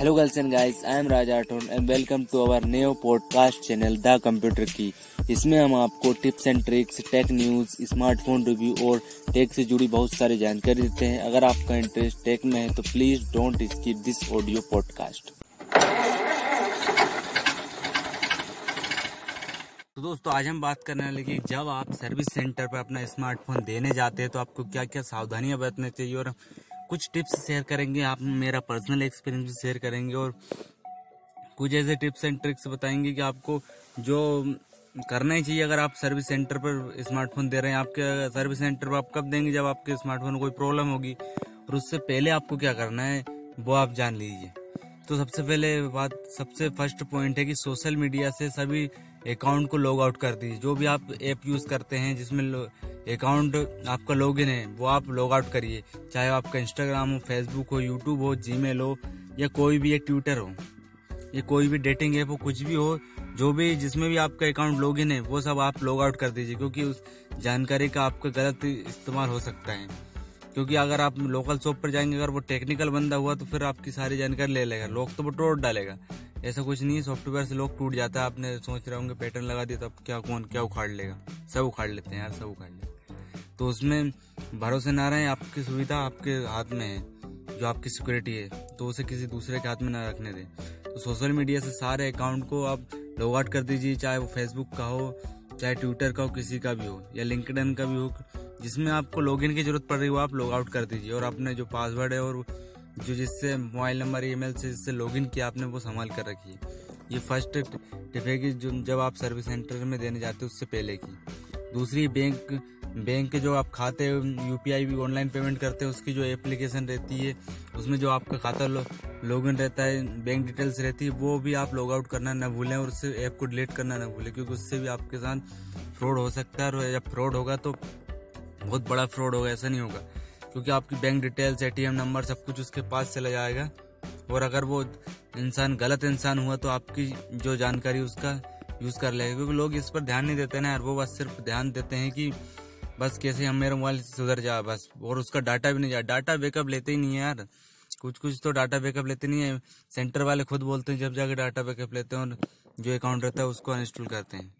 Hello girls and guys, I am Raj Rathod and welcome to our new podcast channel The Computer Key. इसमें हम आपको tips and tricks, tech news, smartphone review और tech से जुड़ी बहुत सारी जानकारी देते हैं अगर आपका इंटरेस्ट टेक में है तो please don't skip this audio podcast तो दोस्तों आज हम बात करने वाले कि जब आप सर्विस सेंटर पर अपना स्मार्टफ़ोन देने जाते हैं तो आपको क्या क्या सावधानियाँ बरतनी चाहिए और कुछ टिप्स शेयर करेंगे, आप मेरा पर्सनल एक्सपीरियंस भी शेयर करेंगे और कुछ ऐसे टिप्स एंड ट्रिक्स बताएँगे कि आपको जो करना ही चाहिए, अगर आप सर्विस सेंटर पर स्मार्टफ़ोन दे रहे हैं, आपके सर्विस सेंटर पर आप कब देंगे जब आपके स्मार्टफ़ोन कोई प्रॉब्लम होगी? और उससे पहले आपको क्या करना है, वो आप जान लीजिए। तो सबसे पहले बात, सबसे फ़र्स्ट पॉइंट है कि सोशल मीडिया से सभी अकाउंट को लॉग आउट कर दीजिए। जो भी आप ऐप यूज़ करते हैं, जिसमें अकाउंट आपका लॉगिन है, वो आप लॉग आउट करिए। चाहे आपका इंस्टाग्राम हो फेसबुक हो यूट्यूब हो जी हो, या कोई भी एक ट्विटर हो, या कोई भी डेटिंग ऐप हो, कुछ भी हो, जो भी, जिसमें भी आपका अकाउंट लॉगिन है, वो सब आप लॉग आउट कर दीजिए, क्योंकि उस जानकारी का आपका गलत इस्तेमाल हो सकता है। क्योंकि अगर आप लोकल शॉप पर जाएँगे, अगर वो टेक्निकल बंदा हुआ तो फिर आपकी सारी जानकारी ले लेगा। लोग तो वो तोड़ डालेगा। ऐसा कुछ नहीं सॉफ्टवेयर से लोग टूट जाता है। आपने सोच रहे होंगे पैटर्न लगा दिया तो अब क्या, कौन क्या उखाड़ लेगा? सब उखाड़ लेते हैं यार, सब उखाड़ लेते तो उसमें भरोसे ना रहे आपकी सुविधा आपके हाथ में है, जो आपकी सिक्योरिटी है तो उसे किसी दूसरे के हाथ में ना रखने दें। तो सोशल मीडिया से सारे अकाउंट को आप लॉग आउट कर दीजिए, चाहे वो फेसबुक का हो, चाहे ट्विटर का हो, किसी का भी हो, या लिंकडन का भी हो, जिसमें आपको लॉगिन की ज़रूरत पड़ रही हो, आप लॉग आउट कर दीजिए, और अपने जो पासवर्ड है और जो जिससे मोबाइल नंबर ईमेल से जिससे लॉगिन किया आपने, वो संभाल कर रखिए। ये फ़र्स्ट टिप है कि जो जब आप सर्विस सेंटर में देने जाते हो, उससे पहले की। दूसरी बैंक बैंक के जो आप खाते यूपीआई भी ऑनलाइन पेमेंट करते हैं, उसकी जो एप्लीकेशन रहती है, उसमें जो आपका खाता लॉगिन रहता है बैंक डिटेल्स रहती है, वो भी आप लॉग आउट करना ना भूलें और उससे ऐप को डिलीट करना ना भूलें, क्योंकि उससे भी आपके साथ फ्रॉड हो सकता है और जब फ्रॉड होगा तो बहुत बड़ा फ्रॉड होगा, ऐसा नहीं होगा। क्योंकि आपकी बैंक डिटेल्स एटीएम नंबर सब कुछ उसके पास चला जाएगा और अगर वो इंसान, गलत इंसान हुआ तो आपकी जो जानकारी उसका यूज़ कर लेगा, क्योंकि लोग इस पर ध्यान नहीं देते ना यार, वो बस सिर्फ़ ध्यान देते हैं कि बस कैसे हम मेरा मोबाइल से सुधर जा, बस। और उसका डाटा भी नहीं जा, डाटा बैकअप लेते ही नहीं है यार। कुछ कुछ तो डाटा बैकअप लेते नहीं है। सेंटर वाले खुद बोलते हैं, जब जाके डाटा बैकअप लेते हैं और जो अकाउंट रहता है उसको अनइंस्टॉल करते हैं।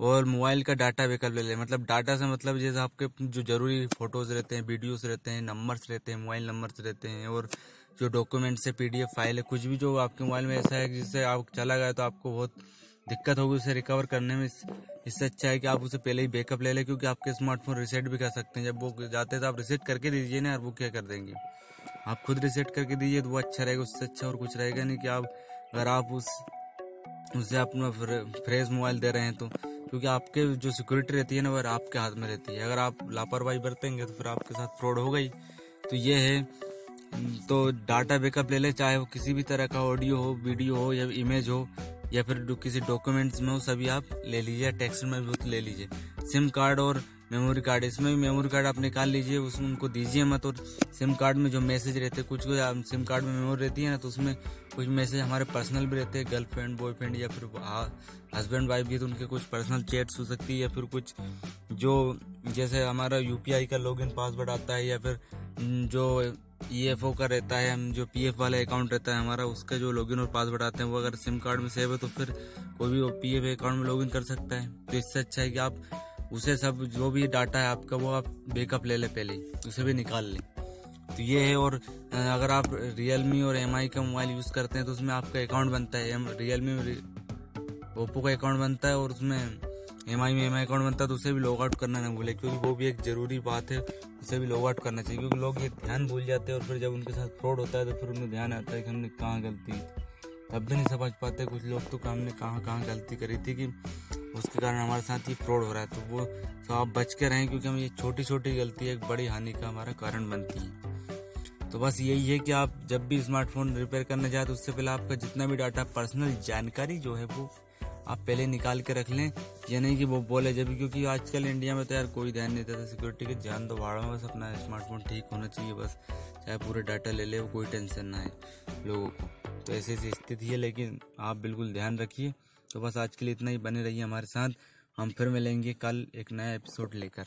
और मोबाइल का डाटा बैकअप ले ले मतलब डाटा से मतलब जैसे आपके जो ज़रूरी फ़ोटोज़ रहते हैं वीडियोस रहते हैं नंबर्स रहते हैं, मोबाइल नंबर्स रहते हैं और जो डॉक्यूमेंट्स है पीडीएफ फ़ाइल है, कुछ भी जो आपके मोबाइल में ऐसा है जिससे आप चला गया तो आपको बहुत दिक्कत होगी उसे रिकवर करने में। इससे अच्छा है कि आप उसे पहले ही बैकअप ले लें, क्योंकि आपके स्मार्टफ़ोन रिसेट भी कर सकते हैं। जब वो जाते हैं तो आप रिसेट करके दीजिए ना यार वो क्या कर देंगे? आप खुद रिसेट करके दीजिए तो वो अच्छा रहेगा, उससे अच्छा और कुछ रहेगा नहीं कि आप, अगर आप उस उससे अपना फ्रेश मोबाइल दे रहे हैं तो क्योंकि आपके जो सिक्योरिटी रहती है ना वह आपके हाथ में रहती है। अगर आप लापरवाही बरतेंगे तो फिर आपके साथ फ्रॉड हो गई। तो ये है। तो डाटा बैकअप ले ले, चाहे वो किसी भी तरह का ऑडियो हो वीडियो हो या इमेज हो या फिर किसी डॉक्यूमेंट्स में हो, सभी आप ले लीजिए टेक्स्ट में भी तो ले लीजिए। सिम कार्ड और मेमोरी कार्ड इसमें भी मेमोरी कार्ड आप निकाल लीजिए, उसमें उनको दीजिए मत और सिम कार्ड में जो मैसेज रहते हैं, कुछ कुछ सिम कार्ड में मेमोरी रहती है ना तो उसमें कुछ मैसेज हमारे पर्सनल भी रहते हैं गर्लफ्रेंड बॉयफ्रेंड या फिर हस्बैंड वाइफ भी तो उनके कुछ पर्सनल चैट्स हो सकती है या फिर कुछ जो जैसे हमारा यूपीआई का लॉगिन पासवर्ड आता है या फिर जो ई एफ़ ओ का रहता है, हम जो पी एफ़ वाला अकाउंट रहता है हमारा, उसका जो लॉगिन और पासवर्ड आते हैं, वो अगर सिम कार्ड में सेव है तो फिर कोई भी पी एफ़ अकाउंट में लॉगिन कर सकता है। तो इससे अच्छा है कि आप उसे सब, जो भी डाटा है आपका, वो आप बैकअप ले लें पहले, उसे भी निकाल लें। तो ये है और अगर आप रियलमी और एमआई का मोबाइल यूज़ करते हैं तो उसमें आपका अकाउंट बनता है। रियलमी में ओप्पो का अकाउंट बनता है और उसमें एम आई में एम आई अकाउंट बनता है तो उसे भी लॉग आउट करना ना भूले क्योंकि वो भी एक ज़रूरी बात है, उसे भी लॉग आउट करना चाहिए, क्योंकि लोग ये ध्यान भूल जाते हैं और फिर जब उनके साथ फ्रॉड होता है तो फिर उन्हें ध्यान आता है कि हमने कहाँ गलती तब भी नहीं समझ पाते, कुछ लोग तो हमने कहाँ कहाँ गलती करी थी कि उसके कारण हमारे साथ ही फ्रॉड हो रहा है। तो वो तो आप बच के रहें, क्योंकि हम ये छोटी छोटी गलती एक बड़ी हानि का हमारा कारण बनती है। तो बस यही है कि आप जब भी स्मार्टफ़ोन रिपेयर करने जाए तो उससे पहले आपका जितना भी डाटा पर्सनल जानकारी जो है वो आप पहले निकाल के रख लें। या नहीं कि वो बोले जब क्योंकि आजकल इंडिया में तो यार कोई ध्यान नहीं देता सिक्योरिटी के। जान दो भाड़ा में बस अपना स्मार्टफ़ोन ठीक होना चाहिए बस। चाहे पूरे डाटा ले ले वो कोई टेंशन ना है लोगों को। तो ऐसी ऐसी स्थिति है, लेकिन आप बिल्कुल ध्यान रखिए। तो बस आज के लिए इतना ही, बने रहिए हमारे साथ। हम फिर मिलेंगे कल एक नया एपिसोड लेकर।